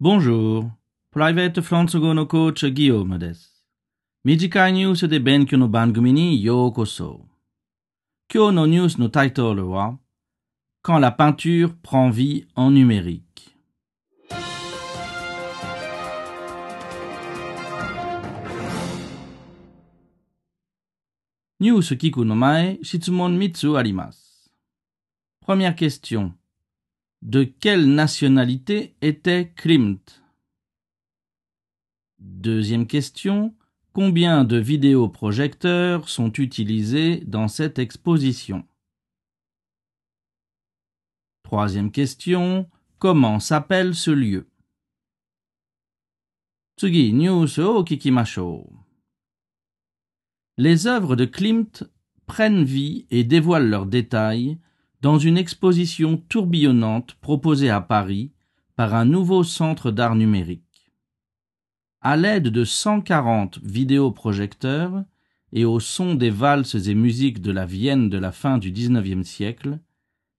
Bonjour. Private フランス語のコーチギオームです。短いニュースで勉強の番組にようこそ。今日のニュースのタイトルは Quand la peinture prend vie en numérique。ニュース聞くの前、質問3つあります。Première question. De quelle nationalité était Klimt? Deuxième question. Combien de vidéoprojecteurs sont utilisés dans cette exposition? Troisième question. Comment s'appelle ce lieu? Tsugi news oh, o kikimasho. Les œuvres de Klimt prennent vie et dévoilent leurs détails dans une exposition tourbillonnante proposée à Paris par un nouveau centre d'art numérique. À l'aide de 140 vidéoprojecteurs et au son des valses et musiques de la Vienne de la fin du XIXe siècle,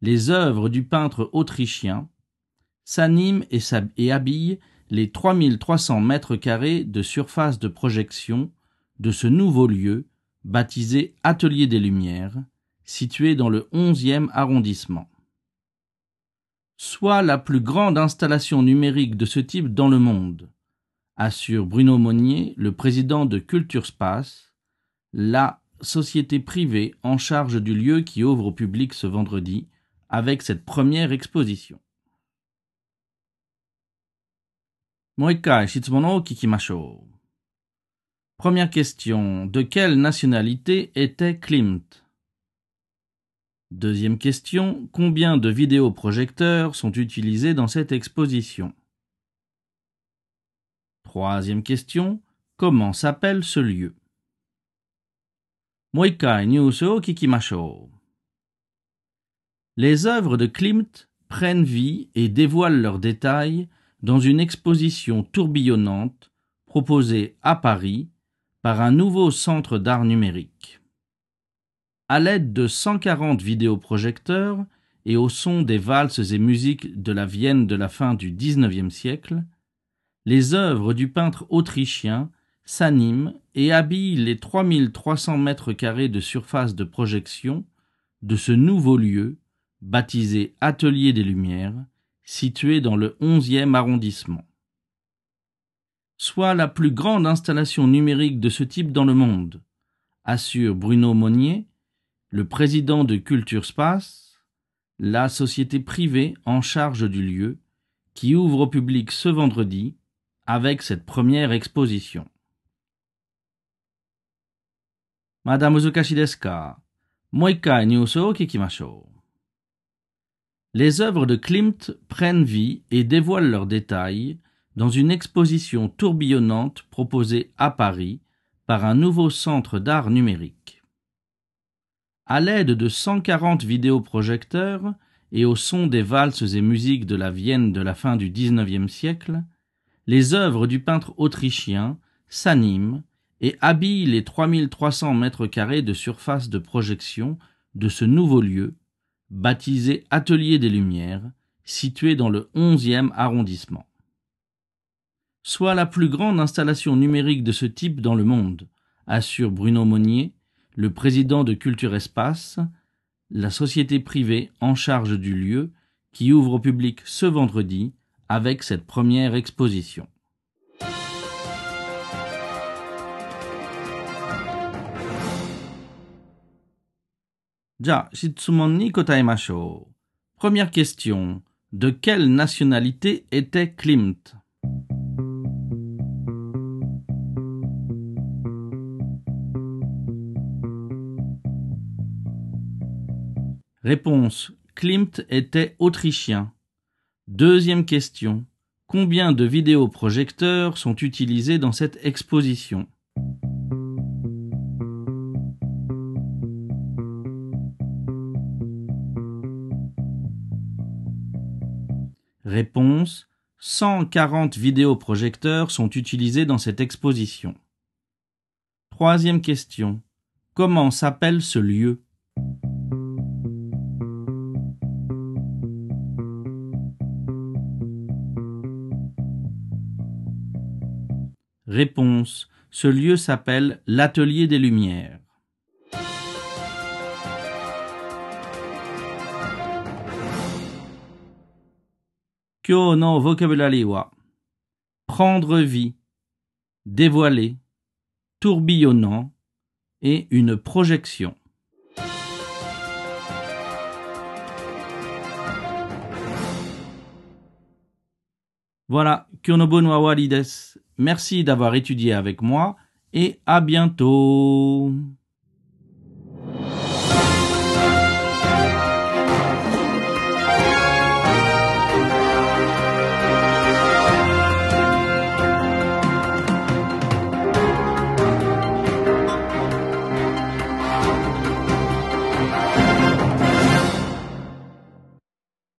les œuvres du peintre autrichien s'animent et, et habillent les 3300 mètres carrés de surface de projection de ce nouveau lieu baptisé Atelier des Lumières, située dans le 11e arrondissement. Soit la plus grande installation numérique de ce type dans le monde, assure Bruno Monnier, le président de Culture Space, la société privée en charge du lieu qui ouvre au public ce vendredi avec cette première exposition. Première question. De quelle nationalité était Klimt? Deuxième question, combien de vidéoprojecteurs sont utilisés dans cette exposition? Troisième question, comment s'appelle ce lieu? Les œuvres de Klimt prennent vie et dévoilent leurs détails dans une exposition tourbillonnante proposée à Paris par un nouveau centre d'art numérique. À l'aide de 140 vidéoprojecteurs et au son des valses et musiques de la Vienne de la fin du XIXe siècle, les œuvres du peintre autrichien s'animent et habillent les 3300 mètres carrés de surface de projection de ce nouveau lieu baptisé Atelier des Lumières, situé dans le 11e arrondissement. Soit la plus grande installation numérique de ce type dans le monde, assure Bruno Monnier, le président de Culture Space, la société privée en charge du lieu, qui ouvre au public ce vendredi avec cette première exposition. Madame Uzukashi desu ka? Moikai news o kikimashou. Les œuvres de Klimt prennent vie et dévoilent leurs détails dans une exposition tourbillonnante proposée à Paris par un nouveau centre d'art numérique. À l'aide de 140 vidéoprojecteurs et au son des valses et musiques de la Vienne de la fin du XIXe siècle, les œuvres du peintre autrichien s'animent et habillent les 3300 mètres carrés de surface de projection de ce nouveau lieu, baptisé Atelier des Lumières, situé dans le 11e arrondissement. Soit la plus grande installation numérique de ce type dans le monde, assure Bruno Monnier, le président de Culture Espace, la société privée en charge du lieu, qui ouvre au public ce vendredi avec cette première exposition. Ja, shitsumon Première question. De quelle nationalité était Klimt? Réponse. Klimt était autrichien. Deuxième question. Combien de vidéoprojecteurs sont utilisés dans cette exposition? Réponse 140 vidéoprojecteurs sont utilisés dans cette exposition. Troisième question. Comment s'appelle ce lieu? Réponse. Ce lieu s'appelle l'Atelier des Lumières. Kyo no prendre vie, dévoiler, tourbillonnant et une projection. Voilà, Kyonobo no awari. Merci d'avoir étudié avec moi et à bientôt.